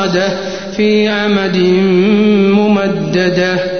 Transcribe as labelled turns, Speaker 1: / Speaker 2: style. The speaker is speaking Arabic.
Speaker 1: مؤصدة في عمد ممددة.